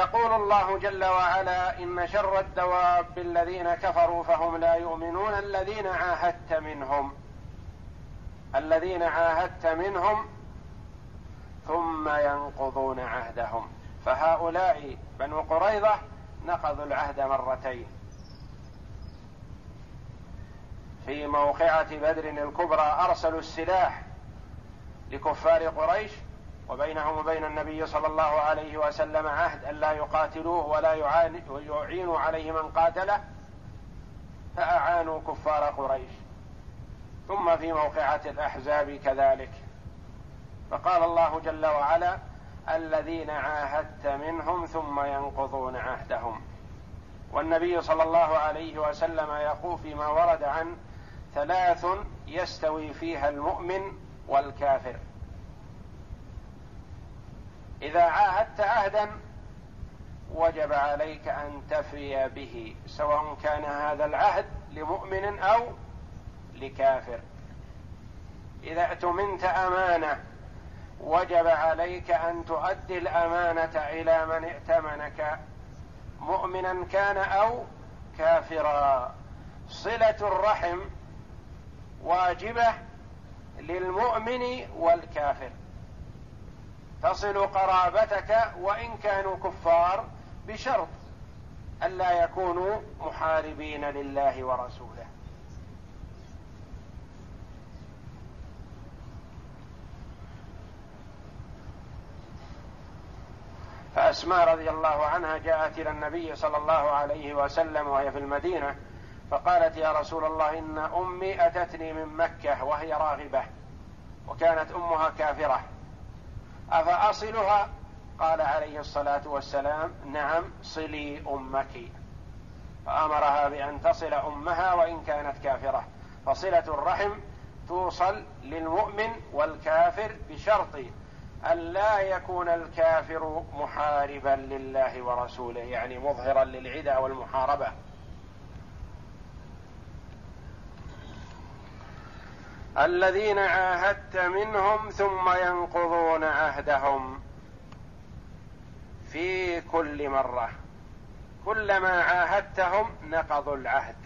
ويقول الله جل وعلا إن شر الدواب الذين كفروا فهم لا يؤمنون الذين عاهدت منهم. الذين عاهدت منهم ثم ينقضون عهدهم. فهؤلاء بنو قريظة نقضوا العهد مرتين. في موقعة بدر الكبرى أرسلوا السلاح لكفار قريش وبينهم وبين النبي صلى الله عليه وسلم عهد أن لا يقاتلوه ولا يعينوا عليه من قاتله فأعانوا كفار قريش. ثم في موقعة الأحزاب كذلك. فقال الله جل وعلا الذين عاهدت منهم ثم ينقضون عهدهم. والنبي صلى الله عليه وسلم يقول فيما ورد عن ثلاث يستوي فيها المؤمن والكافر. إذا عاهدت عهدا وجب عليك أن تفي به سواء كان هذا العهد لمؤمن أو لكافر. إذا اؤتمنت أمانة وجب عليك أن تؤدي الأمانة إلى من ائتمنك مؤمنا كان أو كافرا. صلة الرحم واجبة للمؤمن والكافر. تصل قرابتك وإن كانوا كفار بشرط الا يكونوا محاربين لله ورسوله. فأسماء رضي الله عنها جاءت إلى النبي صلى الله عليه وسلم وهي في المدينة فقالت يا رسول الله إن أمي أتتني من مكة وهي راغبة وكانت أمها كافرة. أفأصلها؟ قال عليه الصلاة والسلام نعم صلي أمك. فأمرها بأن تصل أمها وإن كانت كافرة. فصلة الرحم توصل للمؤمن والكافر بشرط أن لا يكون الكافر محاربا لله ورسوله يعني مظهرا للعدى والمحاربة. الذين عاهدت منهم ثم ينقضون عهدهم في كل مرة. كلما عاهدتهم نقضوا العهد.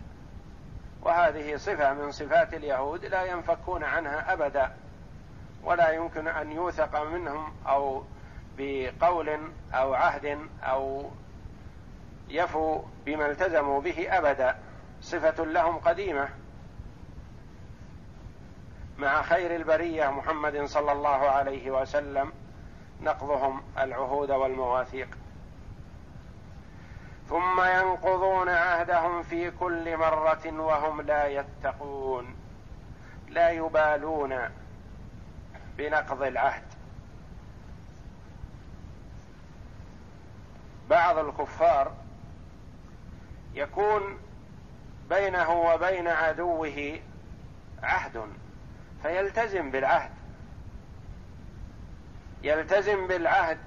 وهذه صفة من صفات اليهود لا ينفكون عنها أبدا. ولا يمكن أن يوثق منهم أو بقول أو عهد أو يفوا بما التزموا به أبدا. صفة لهم قديمة. مع خير البرية محمد صلى الله عليه وسلم نقضهم العهود والمواثيق. ثم ينقضون عهدهم في كل مرة وهم لا يتقون لا يبالون بنقض العهد. بعض الكفار يكون بينه وبين عدوه عهد. فيلتزم بالعهد. يلتزم بالعهد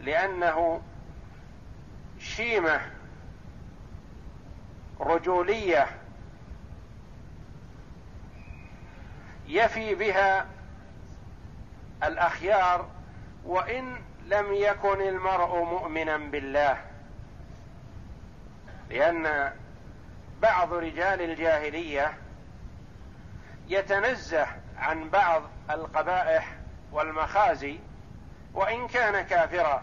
لأنه شيمة رجولية يفي بها الأخيار وإن لم يكن المرء مؤمنا بالله لأن بعض رجال الجاهلية يتنزه عن بعض القبائح والمخازي وإن كان كافرا.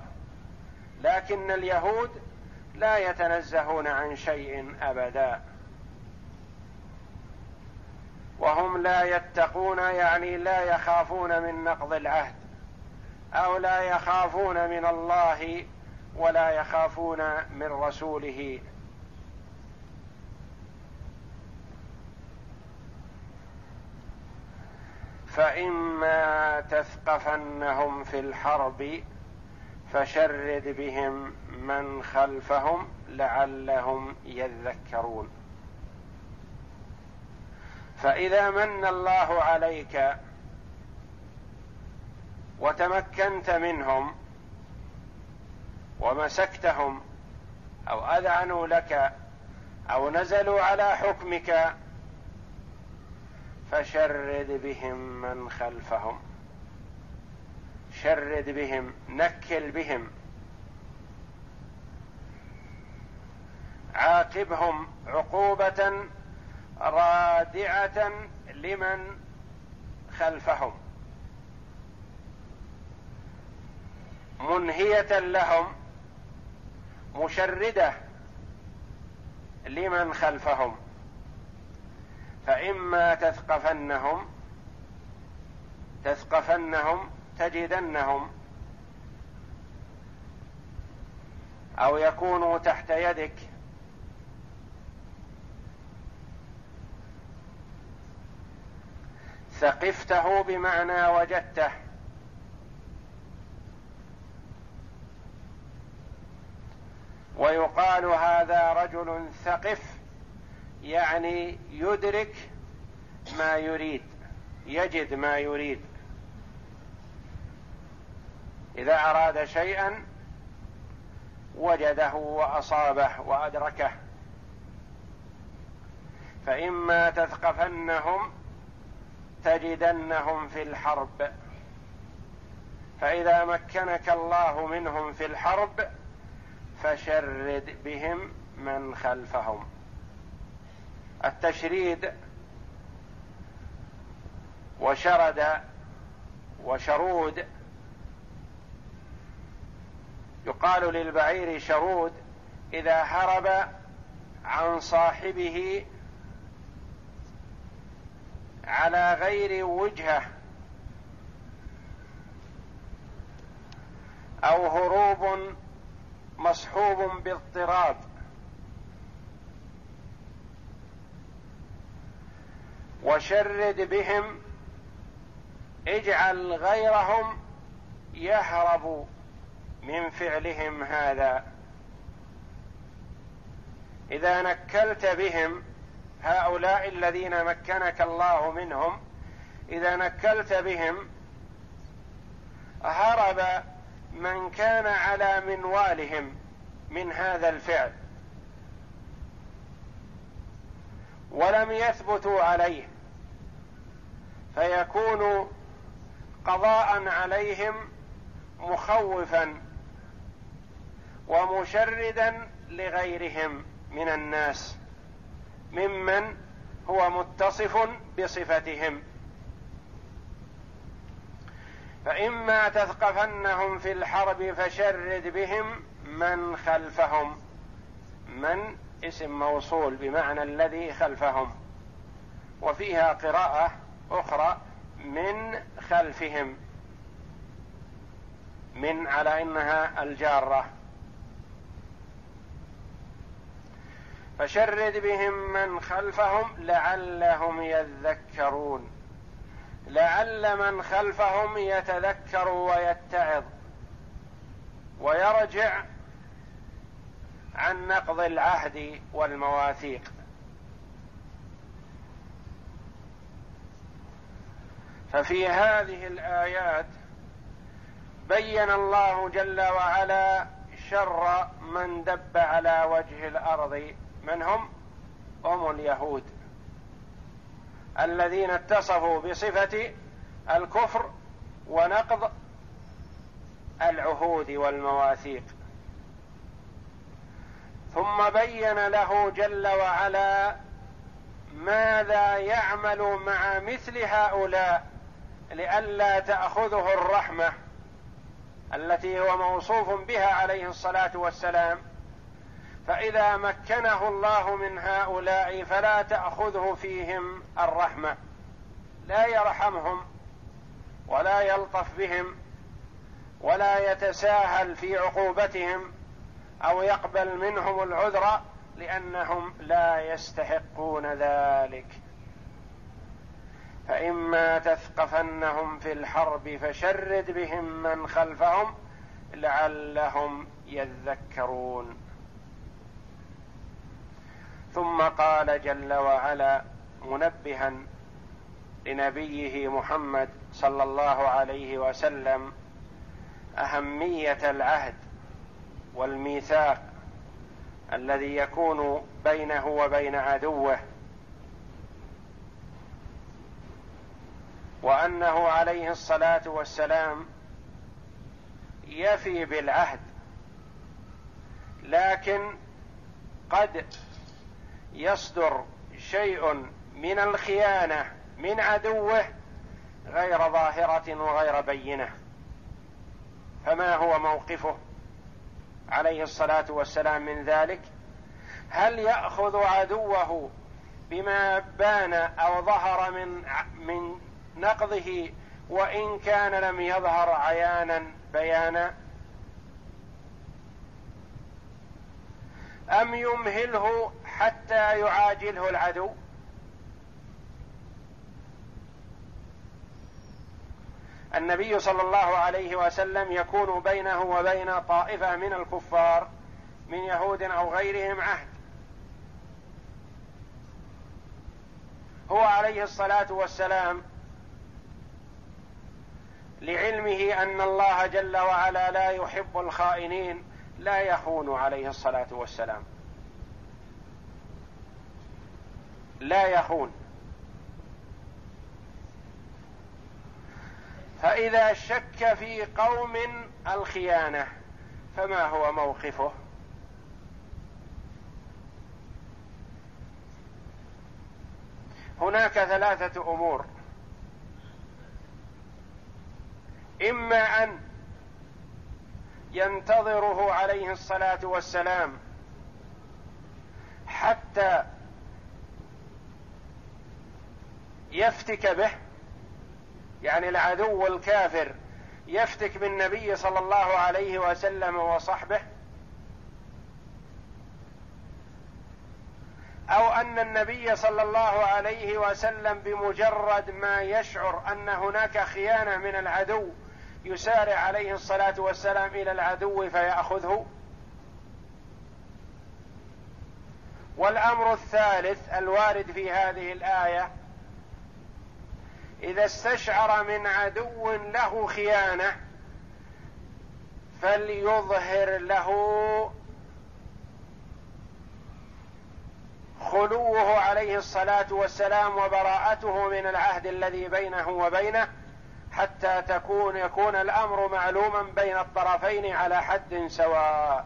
لكن اليهود لا يتنزهون عن شيء أبدا. وهم لا يتقون يعني لا يخافون من نقض العهد أو لا يخافون من الله ولا يخافون من رسوله. فإما تثقفنهم في الحرب فشرد بهم من خلفهم لعلهم يذكرون. فإذا من الله عليك وتمكنت منهم ومسكتهم أو اذعنوا لك أو نزلوا على حكمك فشرد بهم من خلفهم. شرد بهم نكل بهم. عاقبهم عقوبة رادعة لمن خلفهم. منهية لهم مشردة لمن خلفهم. فإما تثقفنهم تثقفنهم تجدنهم أو يكونوا تحت يدك. ثقفته بمعنى وجدته. ويقال هذا رجل ثقف يعني يدرك ما يريد يجد ما يريد. إذا أراد شيئا وجده وأصابه وأدركه. فإما تثقفنهم تجدنهم في الحرب. فإذا مكنك الله منهم في الحرب فشرد بهم من خلفهم. التشريد وشرد وشرود. يقال للبعير شرود إذا هرب عن صاحبه على غير وجهة أو هروب مصحوب باضطراب. وشرد بهم اجعل غيرهم يهرب من فعلهم هذا. إذا نكلت بهم هؤلاء الذين مكنك الله منهم إذا نكلت بهم هرب من كان على منوالهم من هذا الفعل. ولم يثبتوا عليه. فيكون قضاء عليهم مخوفا ومشردا لغيرهم من الناس ممن هو متصف بصفتهم. فإما تثقفنهم في الحرب فشرد بهم من خلفهم من اسم موصول بمعنى الذي خلفهم. وفيها قراءة أخرى من خلفهم من على إنها الجارة. فشرد بهم من خلفهم لعلهم يذكرون. لعل من خلفهم يتذكر ويتعظ ويرجع عن نقض العهد والمواثيق. ففي هذه الآيات بين الله جل وعلا شر من دب على وجه الأرض. من هم؟ هم اليهود. الذين اتصفوا بصفة الكفر ونقض العهود والمواثيق. ثم بين له جل وعلا ماذا يعمل مع مثل هؤلاء. لئلا تأخذه الرحمة التي هو موصوف بها عليه الصلاة والسلام. فإذا مكنه الله من هؤلاء فلا تأخذه فيهم الرحمة. لا يرحمهم ولا يلطف بهم ولا يتساهل في عقوبتهم أو يقبل منهم العذر لأنهم لا يستحقون ذلك. فإما تثقفنهم في الحرب فشرد بهم من خلفهم لعلهم يذكرون. ثم قال جل وعلا منبها لنبيه محمد صلى الله عليه وسلم أهمية العهد والميثاق الذي يكون بينه وبين عدوه وأنه عليه الصلاة والسلام يفي بالعهد لكن قد يصدر شيء من الخيانة من عدوه غير ظاهرة وغير بينة. فما هو موقفه عليه الصلاة والسلام من ذلك؟ هل يأخذ عدوه بما بان أو ظهر من من نقضه وإن كان لم يظهر عيانا بيانا. أم يمهله حتى يعاجله العدو؟ النبي صلى الله عليه وسلم يكون بينه وبين طائفة من الكفار من يهود أو غيرهم عهد. هو عليه الصلاة والسلام لعلمه أن الله جل وعلا لا يحب الخائنين لا يخون عليه الصلاة والسلام. لا يخون فإذا شك في قوم الخيانة فما هو موقفه؟ هناك ثلاثة أمور. إما أن ينتظره عليه الصلاة والسلام حتى يفتك به يعني العدو الكافر يفتك بالنبي صلى الله عليه وسلم وصحبه أو أن النبي صلى الله عليه وسلم بمجرد ما يشعر أن هناك خيانة من العدو يسارع عليه الصلاة والسلام إلى العدو فيأخذه. والأمر الثالث الوارد في هذه الآية إذا استشعر من عدو له خيانة فليظهر له خلوه عليه الصلاة والسلام وبراءته من العهد الذي بينه وبينه. حتى تكون يكون الأمر معلوما بين الطرفين على حد سواء.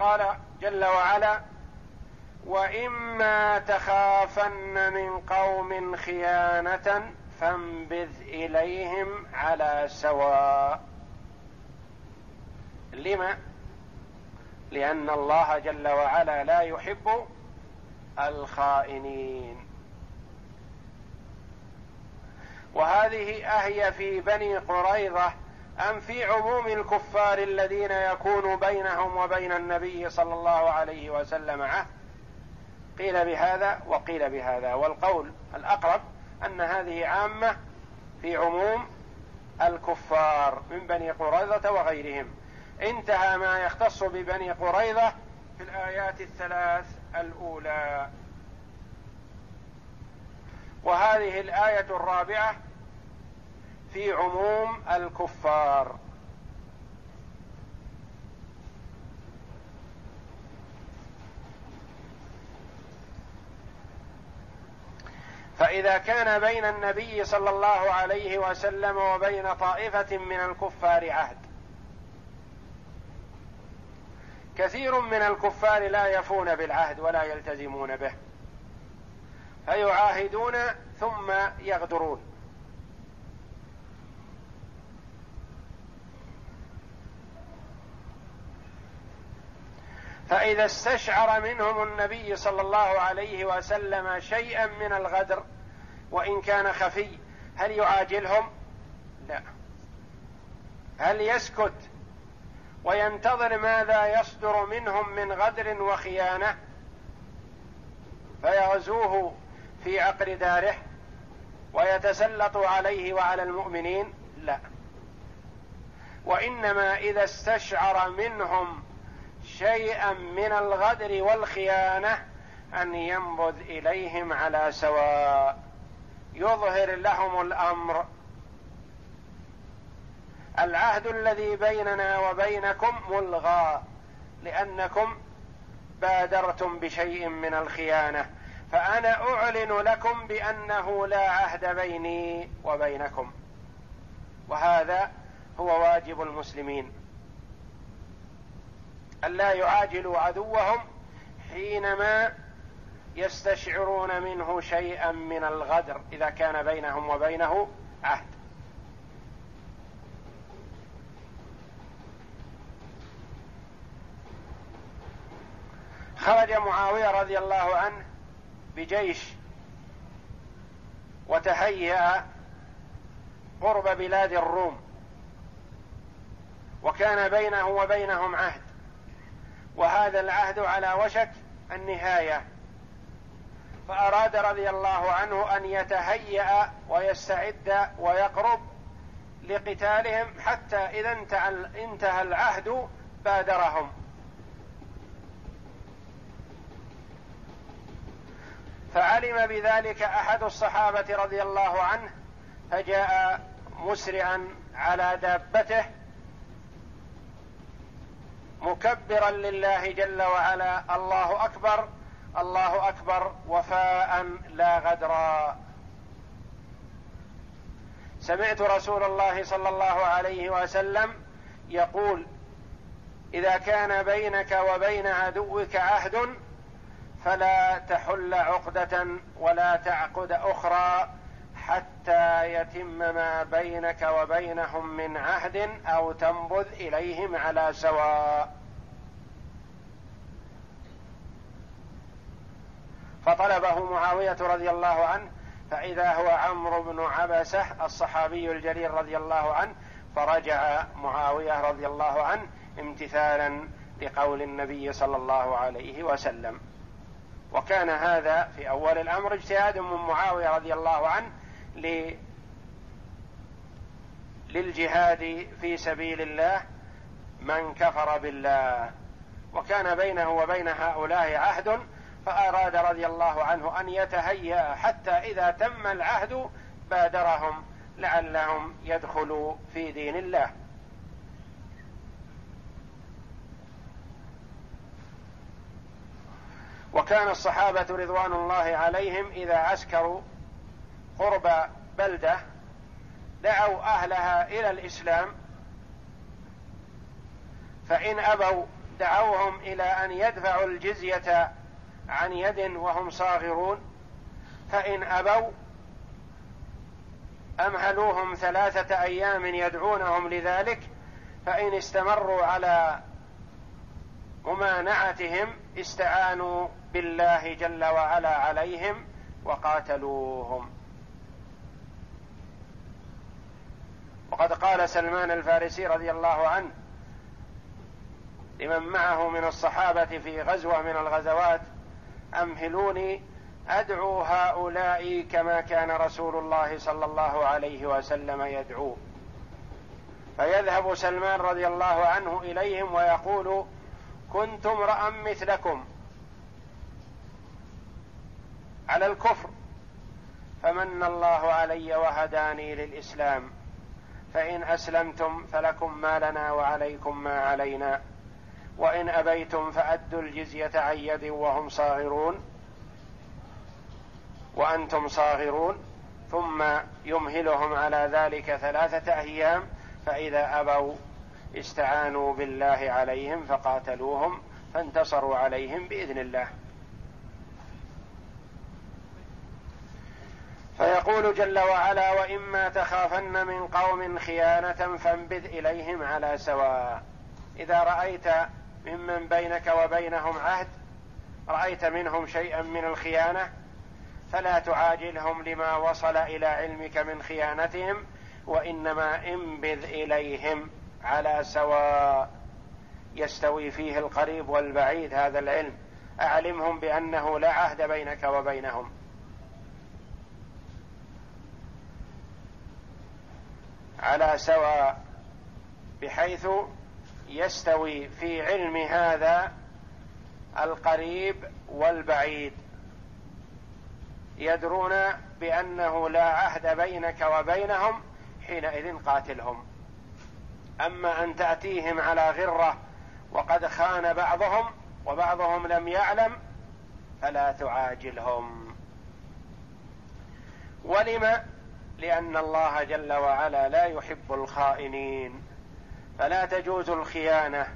قال جل وعلا واما تخافن من قوم خيانه فانبذ اليهم على سواء. لما لأن الله جل وعلا لا يحب الخائنين. وهذه أهي في بني قريظة أم في عموم الكفار الذين يكون بينهم وبين النبي صلى الله عليه وسلم عهد؟ قيل بهذا وقيل بهذا. والقول الأقرب أن هذه عامة في عموم الكفار من بني قريظة وغيرهم. انتهى ما يختص ببني قريظة في الآيات الثلاث الأولى. وهذه الآية الرابعة في عموم الكفار. فإذا كان بين النبي صلى الله عليه وسلم وبين طائفة من الكفار عهد. كثير من الكفار لا يفون بالعهد ولا يلتزمون به. فيعاهدون ثم يغدرون. فإذا استشعر منهم النبي صلى الله عليه وسلم شيئا من الغدر وإن كان خفي هل يعاجلهم؟ لا. هل يسكت؟ وينتظر ماذا يصدر منهم من غدر وخيانة؟ فيغزوه في عقر داره ويتسلط عليه وعلى المؤمنين؟ لا. وإنما إذا استشعر منهم شيئا من الغدر والخيانة أن ينبذ إليهم على سواء يظهر لهم الأمر. العهد الذي بيننا وبينكم ملغى لأنكم بادرتم بشيء من الخيانة. فأنا أعلن لكم بأنه لا عهد بيني وبينكم. وهذا هو واجب المسلمين. ألا يعاجلوا عدوهم حينما يستشعرون منه شيئا من الغدر إذا كان بينهم وبينه عهد. خرج معاوية رضي الله عنه بجيش وتهيأ قرب بلاد الروم وكان بينه وبينهم عهد وهذا العهد على وشك النهاية. فأراد رضي الله عنه أن يتهيأ ويستعد ويقرب لقتالهم حتى إذا انتهى العهد بادرهم. فعلم بذلك أحد الصحابة رضي الله عنه فجاء مسرعا على دابته مكبرا لله جل وعلا الله أكبر الله أكبر وفاء لا غدرا سمعت رسول الله صلى الله عليه وسلم يقول إذا كان بينك وبين عدوك عهد فلا تحل عقدة ولا تعقد أخرى حتى يتم ما بينك وبينهم من عهد أو تنبذ إليهم على سواء. فطلبه معاوية رضي الله عنه فإذا هو عمرو بن عبسة الصحابي الجليل رضي الله عنه فرجع معاوية رضي الله عنه امتثالا لقول النبي صلى الله عليه وسلم. وكان هذا في أول الأمر اجتهاد من معاوية رضي الله عنه للجهاد في سبيل الله من كفر بالله. وكان بينه وبين هؤلاء عهد فأراد رضي الله عنه أن يتهيأ حتى إذا تم العهد بادرهم لعلهم يدخلوا في دين الله. وكان الصحابة رضوان الله عليهم إذا عسكروا قرب بلدة دعوا أهلها إلى الإسلام فإن أبوا دعوهم إلى أن يدفعوا الجزية عن يد وهم صاغرون فإن أبوا أمهلوهم ثلاثة أيام يدعونهم لذلك فإن استمروا على ممانعتهم استعانوا بالله جل وعلا عليهم وقاتلوهم. وقد قال سلمان الفارسي رضي الله عنه لمن معه من الصحابة في غزوة من الغزوات أمهلوني أدعو هؤلاء كما كان رسول الله صلى الله عليه وسلم يدعو. فيذهب سلمان رضي الله عنه إليهم ويقول كنت امرأ مثلكم على الكفر. فمن الله علي وهداني للإسلام. فإن أسلمتم فلكم ما لنا وعليكم ما علينا. وإن أبيتم فأدوا الجزية عن يد وهم صاغرون. وأنتم صاغرون. ثم يمهلهم على ذلك ثلاثة أيام. فإذا أبوا استعانوا بالله عليهم فقاتلوهم فانتصروا عليهم بإذن الله. فيقول جل وعلا وإما تخافن من قوم خيانة فانبذ إليهم على سواء. إذا رأيت ممن بينك وبينهم عهد رأيت منهم شيئا من الخيانة فلا تعاجلهم لما وصل إلى علمك من خيانتهم وإنما انبذ إليهم على سواء. يستوي فيه القريب والبعيد هذا العلم. أعلمهم بأنه لا عهد بينك وبينهم. على سواء بحيث يستوي في علم هذا القريب والبعيد. يدرون بأنه لا عهد بينك وبينهم حينئذ قاتلهم. أما أن تأتيهم على غرة وقد خان بعضهم وبعضهم لم يعلم فلا تعاجلهم. ولم لأن الله جل وعلا لا يحب الخائنين فلا تجوز الخيانة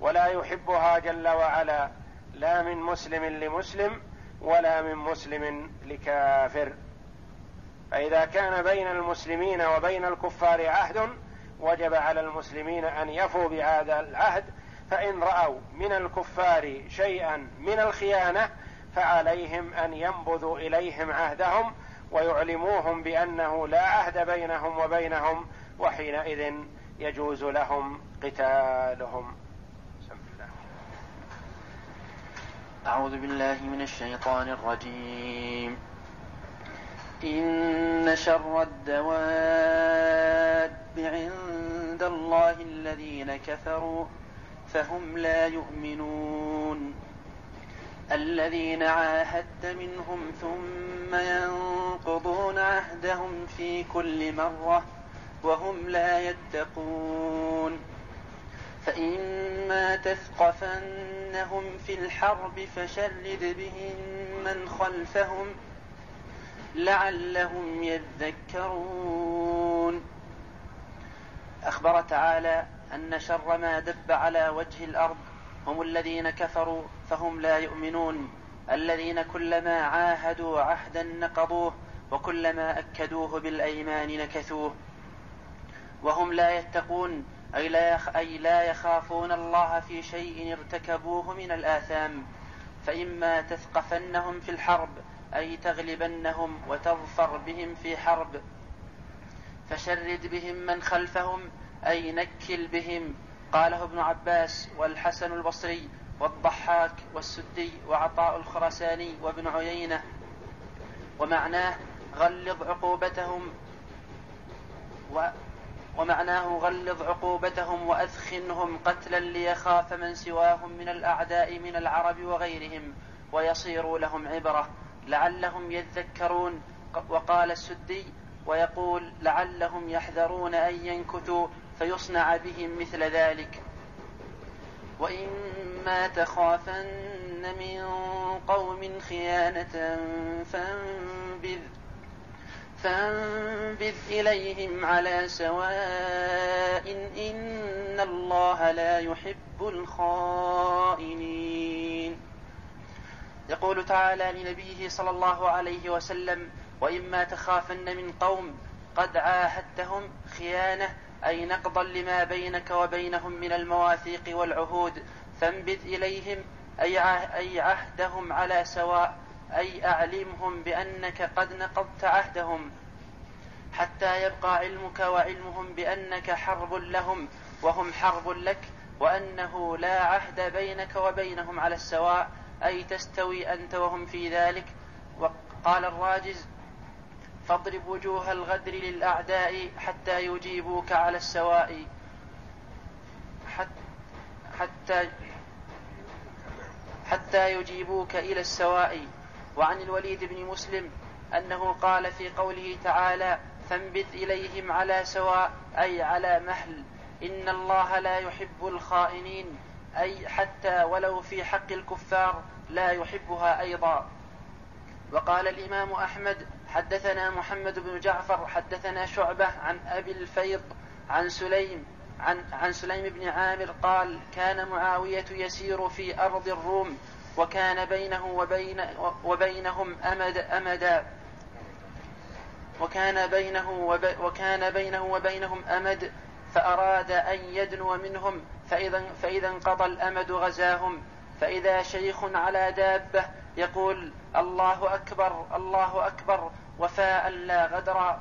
ولا يحبها جل وعلا لا من مسلم لمسلم ولا من مسلم لكافر. فإذا كان بين المسلمين وبين الكفار عهد وجب على المسلمين أن يفوا بهذا العهد فإن رأوا من الكفار شيئا من الخيانة فعليهم أن ينبذوا إليهم عهدهم ويعلموهم بأنه لا عهد بينهم وبينهم وحينئذ يجوز لهم قتالهم. أعوذ بالله من الشيطان الرجيم. إن شر الدواب عند الله الذين كفروا فهم لا يؤمنون. الذين عاهدت منهم ثم ينقضون عهدهم في كل مرة وهم لا يتقون. فإما تثقفنهم في الحرب فشرد بهم من خلفهم لعلهم يذكرون. أخبر تعالى أن شر ما دب على وجه الأرض هم الذين كفروا فهم لا يؤمنون. الذين كلما عاهدوا عهدا نقضوه وكلما أكدوه بالأيمان نكثوه. وهم لا يتقون أي لا, أي لا يخافون الله في شيء ارتكبوه من الآثام. فإما تثقفنهم في الحرب أي تغلبنهم وتظفر بهم في حرب. فشرد بهم من خلفهم أي نكل بهم. قاله ابن عباس والحسن البصري والضحاك والسدي وعطاء الخرساني وابن عيينة. ومعناه غلظ عقوبتهم و ومعناه غلظ عقوبتهم وأثخنهم قتلا ليخاف من سواهم من الأعداء من العرب وغيرهم ويصيروا لهم عبرة. لعلهم يذكرون وقال السدي ويقول لعلهم يحذرون أن ينكثوا فيصنع بهم مثل ذلك. وإما تخافن من قوم خيانة فانبذ فانبذ إليهم على سواء إن الله لا يحب الخائنين. يقول تعالى لنبيه صلى الله عليه وسلم وإما تخافن من قوم قد عاهدتهم خيانة أي نقضا لما بينك وبينهم من المواثيق والعهود فانبذ إليهم أي عهدهم على سواء أي أعلمهم بأنك قد نقضت عهدهم. حتى يبقى علمك وعلمهم بأنك حرب لهم وهم حرب لك وأنه لا عهد بينك وبينهم على السواء أي تستوي أنت وهم في ذلك. وقال الراجز فاضرب وجوه الغدر للأعداء حتى يجيبوك على السواء. حتى حتى يجيبوك إلى السواء. وعن الوليد بن مسلم أنه قال في قوله تعالى فانبذ إليهم على سواء أي على مهل. إن الله لا يحب الخائنين أي حتى ولو في حق الكفار لا يحبها أيضا. وقال الإمام أحمد حدثنا محمد بن جعفر حدثنا شعبة عن أبي الفيض عن سليم عن عن سليم بن عامر قال كان معاوية يسير في أرض الروم وكان بينه وبين وبينهم أمد أمدا وكان بينه وب وكان بينه وبينهم أمد فأراد أن يدنو منهم فإذا, فإذا انقضى الأمد غزاهم فإذا شيخ على دابة يقول الله أكبر الله أكبر وفاء لا غدرا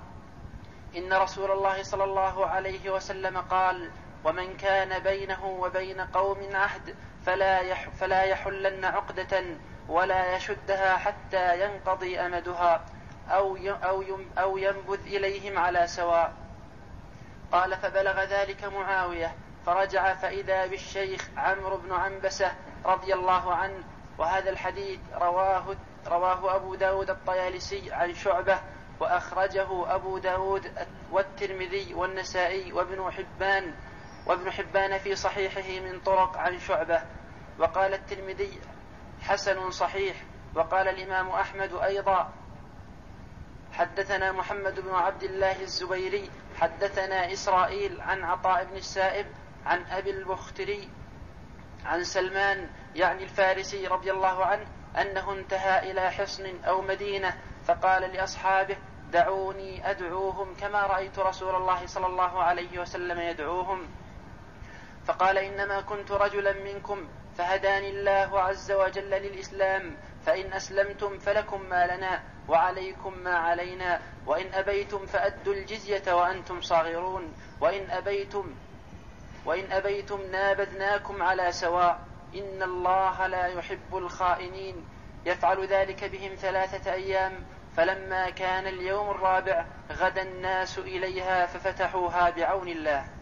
إن رسول الله صلى الله عليه وسلم قال ومن كان بينه وبين قوم عهد فلا يح فلا يحلن عقدة ولا يشدها حتى ينقضي أمدها أو أو أو ينبذ إليهم على سواء. قال فبلغ ذلك معاوية فرجع فإذا بالشيخ عمرو بن عنبسة رضي الله عنه وهذا الحديث رواه رواه أبو داود الطيالسي عن شعبة وأخرجه أبو داود والترمذي والنسائي وابن حبان وابن حبان في صحيحه من طرق عن شعبة. وقال الترمذي حسن صحيح وقال الإمام أحمد أيضا حدثنا محمد بن عبد الله الزبيري حدثنا إسرائيل عن عطاء بن السائب عن أبي البختري عن سلمان يعني الفارسي رضي الله عنه أنه انتهى إلى حصن أو مدينة فقال لأصحابه دعوني أدعوهم كما رأيت رسول الله صلى الله عليه وسلم يدعوهم فقال إنما كنت رجلا منكم فهداني الله عز وجل للإسلام فإن أسلمتم فلكم ما لنا وعليكم ما علينا وإن أبيتم فأدوا الجزية وأنتم صاغرون وإن أبيتم وإن أبيتم نابذناكم على سواء إن الله لا يحب الخائنين. يفعل ذلك بهم ثلاثة أيام. فلما كان اليوم الرابع غدا الناس إليها ففتحوها بعون الله.